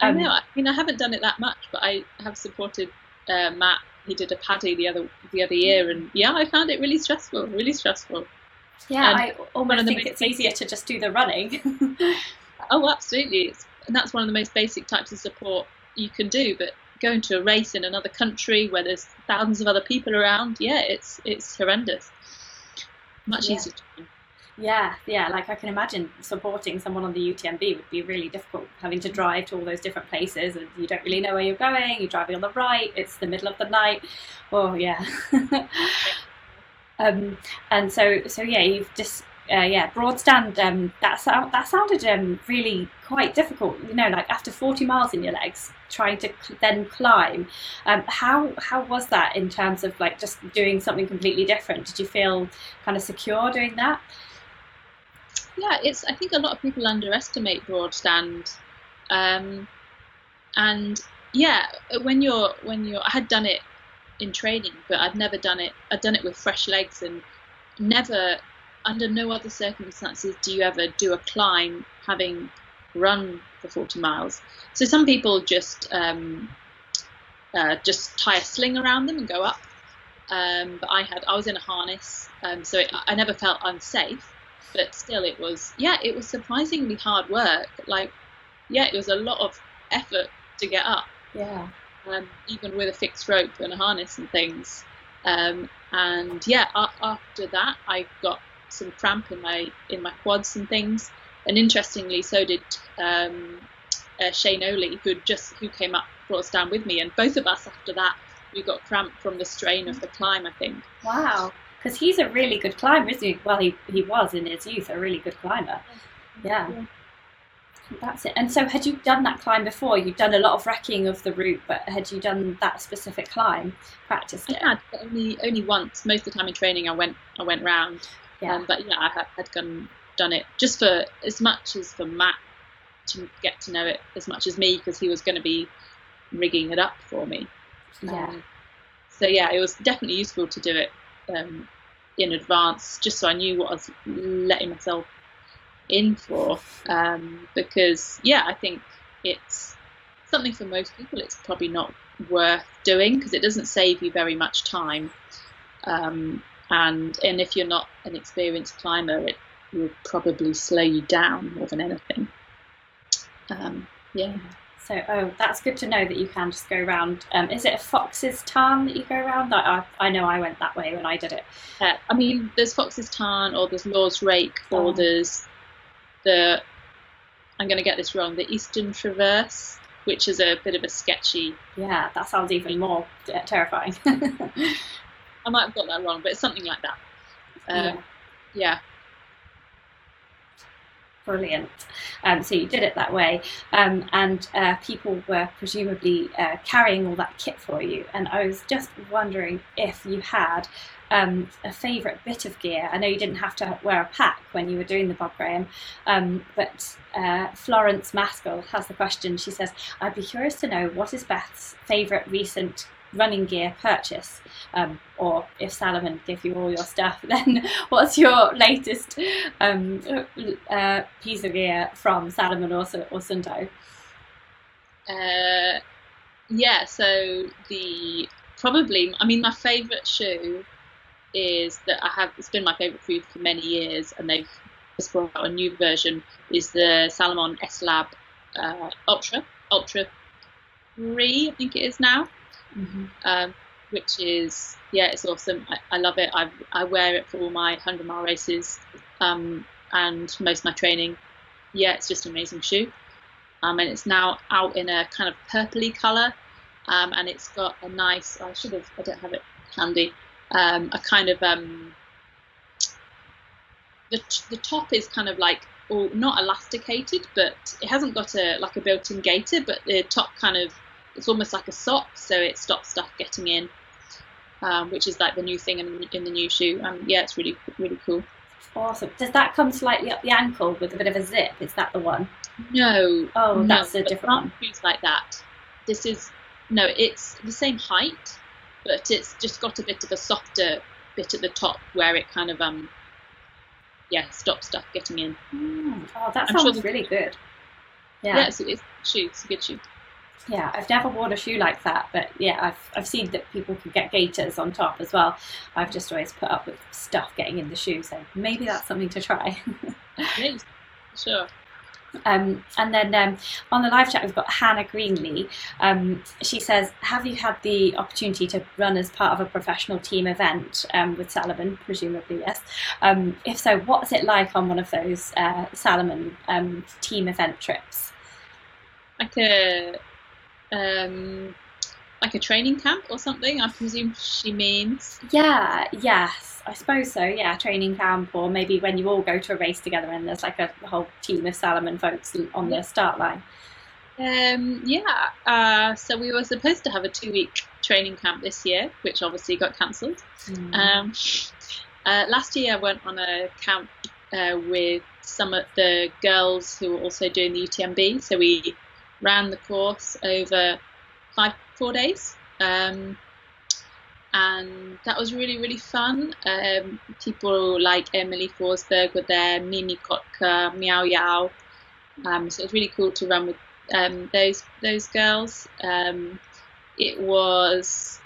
S2: Um, I know. I mean, I haven't done it that much, but I have supported uh, Matt. He did a paddy the other the other year, and yeah, I found it really stressful. Really stressful.
S1: Yeah, and I almost think it's easier to just do the running.
S2: oh, absolutely. It's, and that's one of the most basic types of support you can do. But going to a race in another country where there's thousands of other people around, yeah, it's it's horrendous. much
S1: Yeah.
S2: easier. To run.
S1: Yeah, yeah. Like I can imagine supporting someone on the UTMB would be really difficult, having to drive to all those different places, and you don't really know where you're going. You're driving on the right. It's the middle of the night. Oh yeah. um, and so, so yeah, you've just. Uh, yeah, Broad Stand. Um, that sound that sounded um, really quite difficult. You know, like after forty miles in your legs, trying to cl- then climb. Um, how how was that in terms of like just doing something completely different? Did you feel kind of secure doing that?
S2: Yeah, it's. I think a lot of people underestimate Broad Stand, um, and yeah, when you're when you're. I had done it in training, but I'd never done it. I'd done it with fresh legs, and never, under no other circumstances, do you ever do a climb having run for 40 miles. So some people just um, uh, just tie a sling around them and go up. Um, but I had I was in a harness, um, so it, I never felt unsafe. But still, it was yeah, it was surprisingly hard work. Like yeah, it was a lot of effort to get up,
S1: Yeah.
S2: um, even with a fixed rope and a harness and things. Um, and yeah, a- after that, I got some cramp in my in my quads and things. And interestingly, so did um, uh, Shane Ohly, who just who came up Broad Stand with me, and both of us after that we got cramp from the strain of the climb. I think.
S1: Wow. Because he's a really good climber, isn't he? Well, he, he was in his youth a really good climber. Yeah.
S2: Yeah.
S1: That's it. And so, had you done that climb before? You'd done a lot of wrecking of the route, but had you done that specific climb? Practiced
S2: I
S1: it?
S2: had but only only once. Most of the time in training, I went I went round.
S1: Yeah.
S2: Um, but yeah, I had, had gone, done it just for as much as for Matt to get to know it as much as me because he was going to be rigging it up for me.
S1: yeah.
S2: Um, so yeah, it was definitely useful to do it um, in advance, just so I knew what I was letting myself in for. Um, because yeah, I think it's something for most people. It's probably not worth doing because it doesn't save you very much time. Um, and and if you're not an experienced climber, it will probably slow you down more than anything. Um, yeah.
S1: So, oh, that's good to know that you can just go around. Um, is it a Fox's Tarn that you go around? I, I, I know I went that way when I did it.
S2: Uh, I mean, there's Fox's Tarn, or there's Lord's Rake, or
S1: Oh.
S2: there's the I'm going to get this wrong, the Eastern Traverse, which is a bit of a sketchy.
S1: Yeah, that sounds even more terrifying.
S2: I might have got that wrong, but it's something like that. Um,
S1: Yeah.
S2: yeah.
S1: Brilliant. Um, so you did it that way, um, and uh, people were presumably uh, carrying all that kit for you. And I was just wondering if you had um, a favourite bit of gear. I know you didn't have to wear a pack when you were doing the Bob Graham, um, but uh, Florence Maskell has the question. She says, "I'd be curious to know what is Beth's favourite recent." Running gear purchase, um, or if Salomon give you all your stuff, then what's your latest um, uh, piece of gear from Salomon or, or Suunto.
S2: Uh, yeah, so the probably, I mean, my favourite shoe is that I have, it's been my favourite shoe for many years, and they've just brought out a new version, is the Salomon S Lab uh, Ultra, Ultra 3, I think it is now. Um, which is yeah, it's awesome. I, I love it. I I wear it for all my hundred mile races um, and most of my training. Yeah, it's just an amazing shoe. Um, and it's now out in a kind of purpley colour, um, and it's got a nice. I should have. I don't have it handy. Um, a kind of um, the the top is kind of like all not elasticated, but it hasn't got a like a built-in gaiter, but the top kind of it's almost like a sock, so it stops stuff getting in, um, which is like the new thing in, in the new shoe. Um, yeah, it's really really cool.
S1: Awesome. Does that come slightly up the ankle with a bit of a zip? Is that the one?
S2: No,
S1: Oh,
S2: no,
S1: that's a different one.
S2: shoes like that. This is no, it's the same height, but it's just got a bit of a softer bit at the top where it kind of um yeah stops stuff getting in.
S1: Mm. Oh, that
S2: I'm
S1: sounds
S2: the-
S1: really good.
S2: Yeah,
S1: Yeah,
S2: it's, it's shoe. It's a good shoe.
S1: Yeah. I've never worn a shoe like that, but yeah, I've I've seen that people can get gaiters on top as well. I've just always put up with stuff getting in the shoe, so maybe that's something to try.
S2: Yeah, sure.
S1: Um, and then um, on the live chat, we've got Hannah Greenlee. Um, she says, Have you had the opportunity to run as part of a professional team event um, with Salomon? Presumably, yes. Um, if so, what's it like on one of those uh, Salomon um, team event trips?
S2: Like a. Um, like a training camp or something, I presume she means.
S1: Yeah, yes, I suppose so. Yeah, training camp, or maybe when you all go to a race together and there's like a whole team of Salomon folks on the start line.
S2: Um, yeah, uh, so we were supposed to have a two week training camp this year, which obviously got cancelled. Mm. Um, uh, last year I went on a camp uh, with some of the girls who were also doing the UTMB. So we ran the course over five four days. Um, and that was really, really fun. Um, people like Emelie Forsberg were there, Mimmi Kotka, Miao Yao. Um, so it was really cool to run with um, those those girls. Um, it was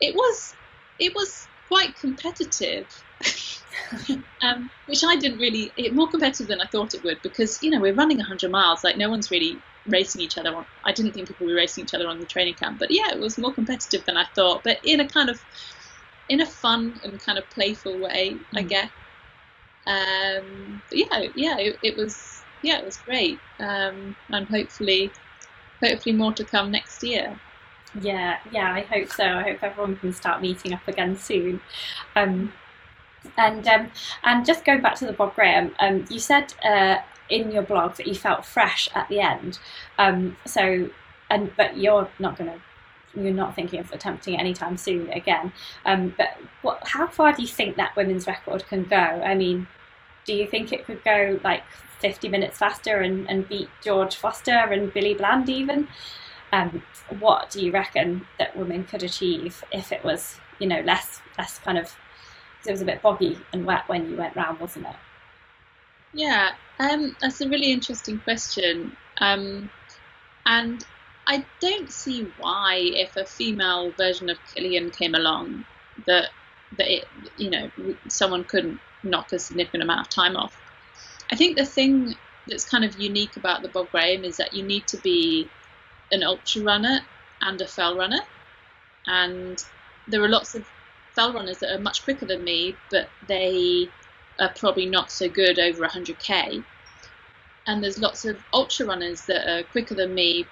S2: it was it was quite competitive. um, which I didn't really, it, more competitive than I thought it would because, you know, we're running 100 miles, like no one's really racing each other. On, I didn't think people were racing each other on the training camp, but yeah, it was more competitive than I thought, but in a kind of, in a fun and kind of playful way, mm. I guess. Um, but yeah, yeah, it, it, was, yeah, it was great. Um, and hopefully, hopefully more to come next year.
S1: Yeah, yeah, I hope so. I hope everyone can start meeting up again soon. Um, and um, and just going back to the Bob Graham, um, you said uh, in your blog that you felt fresh at the end. Um, so, and but you're not going to. You're not thinking of attempting it anytime soon again. Um, but what, how far do you think that women's record can go? I mean, do you think it could go like 50 minutes faster and, and beat George Foster and Billy Bland even? Um, what do you reckon that women could achieve if it was, you know, less less kind of it was a bit boggy and wet when you went round, wasn't it?
S2: Yeah, um, that's a really interesting question. Um, and I don't see why, if a female version of Kilian came along, that that it, you know, someone couldn't knock a significant amount of time off. I think the thing that's kind of unique about the Bob Graham is that you need to be an ultra runner and a fell runner, and there are lots of runners that are much quicker than me, but they are probably not so good over 100k. And there's lots of ultra runners that are quicker than me,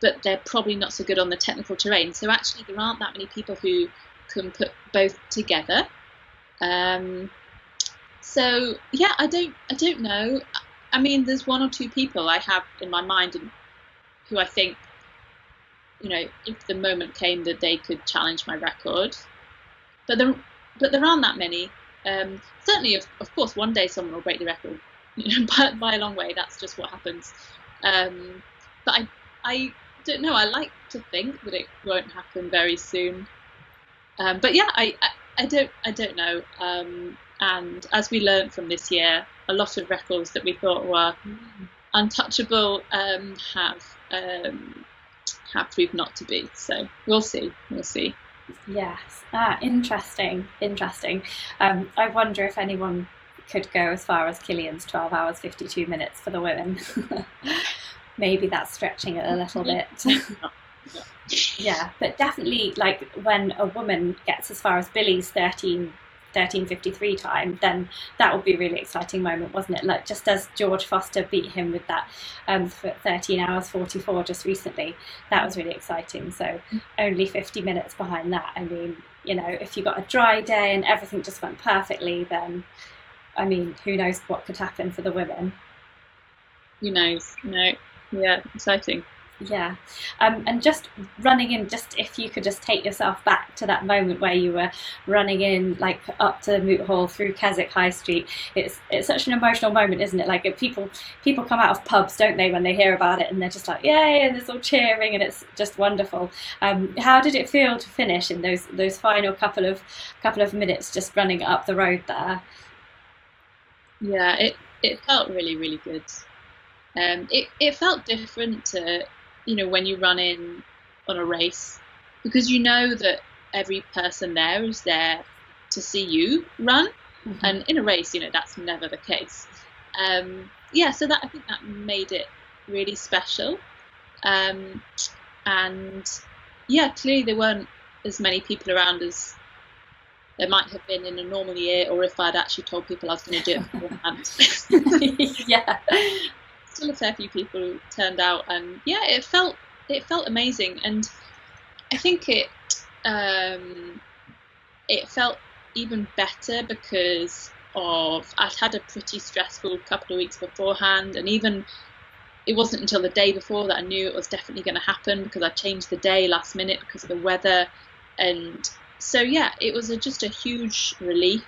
S2: but they're probably not so good on the technical terrain. So actually, there aren't that many people who can put both together. Um, so yeah, I don't, I don't know. I mean, there's one or two people I have in my mind who I think, you know, if the moment came that they could challenge my record, but there, but there aren't that many. Um, certainly, of, of course, one day someone will break the record, but by, a long way. That's just what happens. Um, but I, I don't know. I like to think that it won't happen very soon. Um, but yeah, I, I, I, don't, I don't know. Um, and as we learned from this year, a lot of records that we thought were untouchable um, have um, have proved not to be. So we'll see. We'll see.
S1: Yes. Ah, interesting. Interesting. Um, I wonder if anyone could go as far as Kilian's 12 hours 52 minutes for the women. Maybe that's stretching it a little bit. yeah, but definitely like when a woman gets as far as Billy's 13 1353 time, then that would be a really exciting moment, wasn't it? Like just as George Foster beat him with that um, 13 hours 44 just recently, that was really exciting. So only 50 minutes behind that. I mean, you know, if you got a dry day and everything just went perfectly, then I mean, who knows what could happen for the women?
S2: Who knows? No, yeah, exciting.
S1: Yeah, um, and just running in, just if you could just take yourself back to that moment where you were running in, like up to Moot Hall through Keswick High Street. It's it's such an emotional moment, isn't it? Like people people come out of pubs, don't they, when they hear about it, and they're just like, yay, and there's all cheering, and it's just wonderful. Um, how did it feel to finish in those those final couple of couple of minutes, just running up the road there?
S2: Yeah, it it felt really really good. Um, it it felt different to you know, when you run in on a race, because you know that every person there is there to see you run. Mm-hmm. And in a race, you know, that's never the case. Um, yeah, so that I think that made it really special. Um, and yeah, clearly there weren't as many people around as there might have been in a normal year, or if I'd actually told people I was going to do it beforehand.
S1: yeah,
S2: still a fair few people turned out, and yeah, it felt it felt amazing, and I think it um, it felt even better because of I'd had a pretty stressful couple of weeks beforehand, and even it wasn't until the day before that I knew it was definitely going to happen because I changed the day last minute because of the weather, and so yeah, it was a, just a huge relief,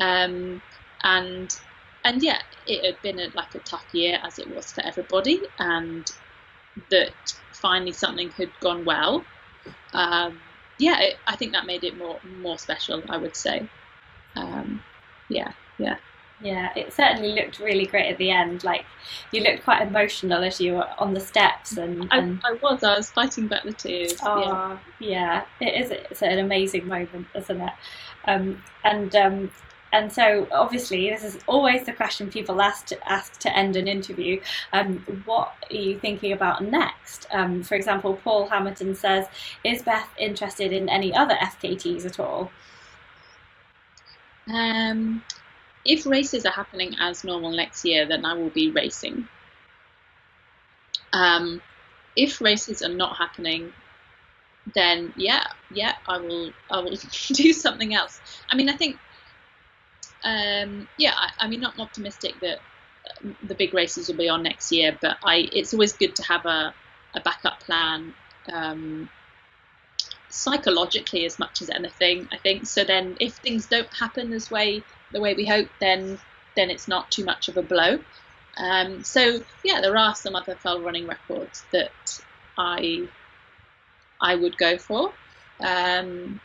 S2: um, and and yeah, it had been a, like a tough year as it was for everybody, and that finally something had gone well. Um, yeah, it, I think that made it more more special. I would say. Um, yeah, yeah.
S1: Yeah, it certainly looked really great at the end. Like you looked quite emotional as you were on the steps, and, and...
S2: I, I, was. I was fighting back the tears.
S1: Oh, yeah. yeah. It is. It's an amazing moment, isn't it? Um, and um, and so obviously this is always the question people ask to, ask to end an interview. Um, what are you thinking about next? Um, for example, Paul Hamilton says, "Is Beth interested in any other FKTs at all?"
S2: Um, if races are happening as normal next year, then I will be racing. Um, if races are not happening, then yeah, yeah, I will, I will do something else. I mean, I think, um, yeah, I, I mean, I'm optimistic that um, the big races will be on next year, but I, it's always good to have a, a backup plan. Um, psychologically as much as anything i think so then if things don't happen as way the way we hope, then then it's not too much of a blow. Um, so yeah, there are some other fell running records that I I would go for. Um,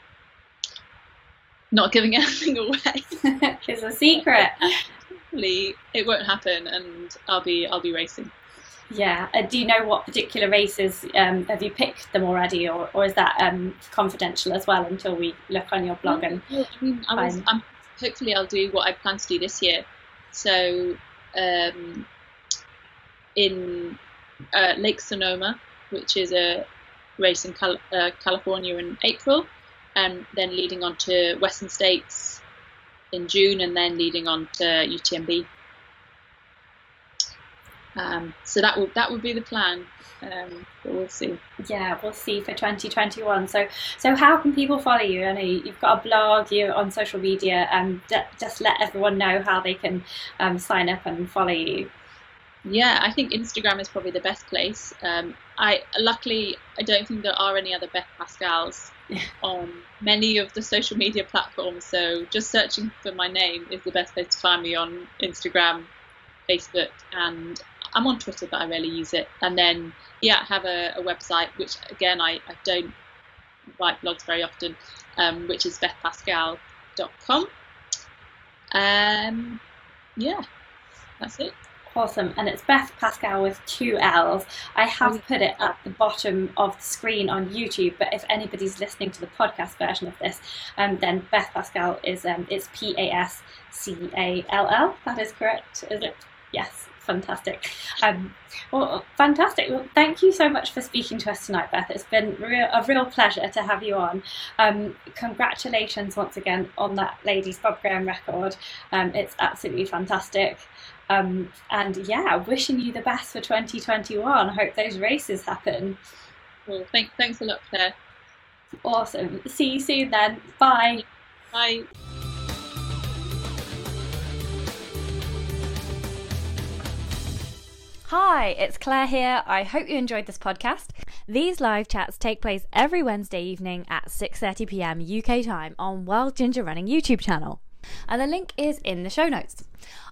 S2: not giving anything away.
S1: it's a secret.
S2: Hopefully, it won't happen, and I'll be I'll be racing.
S1: Yeah. Uh, do you know what particular races um, have you picked them already, or, or is that um, confidential as well until we look on your blog and?
S2: I mean, I was, I'm hopefully I'll do what I plan to do this year. So um, in uh, Lake Sonoma, which is a race in Cal- uh, California in April, and then leading on to Western States in June, and then leading on to UTMB. Um, so that would that would be the plan. Um, but we'll see.
S1: Yeah, we'll see for 2021. So, so how can people follow you? I know you've got a blog, you're on social media, and um, just let everyone know how they can um, sign up and follow you.
S2: Yeah, I think Instagram is probably the best place. Um, I luckily I don't think there are any other Beth Pascalls on many of the social media platforms. So just searching for my name is the best place to find me on Instagram, Facebook, and I'm on Twitter, but I rarely use it. And then, yeah, I have a, a website, which again, I, I, don't write blogs very often, um, which is bethpascall.com. Um, yeah, that's it.
S1: Awesome, and it's Beth Pascall with two L's. I have put it at the bottom of the screen on YouTube, but if anybody's listening to the podcast version of this, um, then Beth Pascall is um, it's P A S C A L L. That is correct, is it? Yes fantastic. Um, well, fantastic. Well, thank you so much for speaking to us tonight, Beth. It's been real, a real pleasure to have you on. Um, congratulations once again on that ladies Bob Graham record. Um, it's absolutely fantastic. Um, and yeah, wishing you the best for 2021. Hope those races happen.
S2: Well, thank, thanks a lot, Claire.
S1: Awesome. See you soon then. Bye.
S2: Bye.
S1: Hi, it's Claire here. I hope you enjoyed this podcast. These live chats take place every Wednesday evening at 6:30 p.m. UK time on Wild Ginger Running YouTube channel. And the link is in the show notes.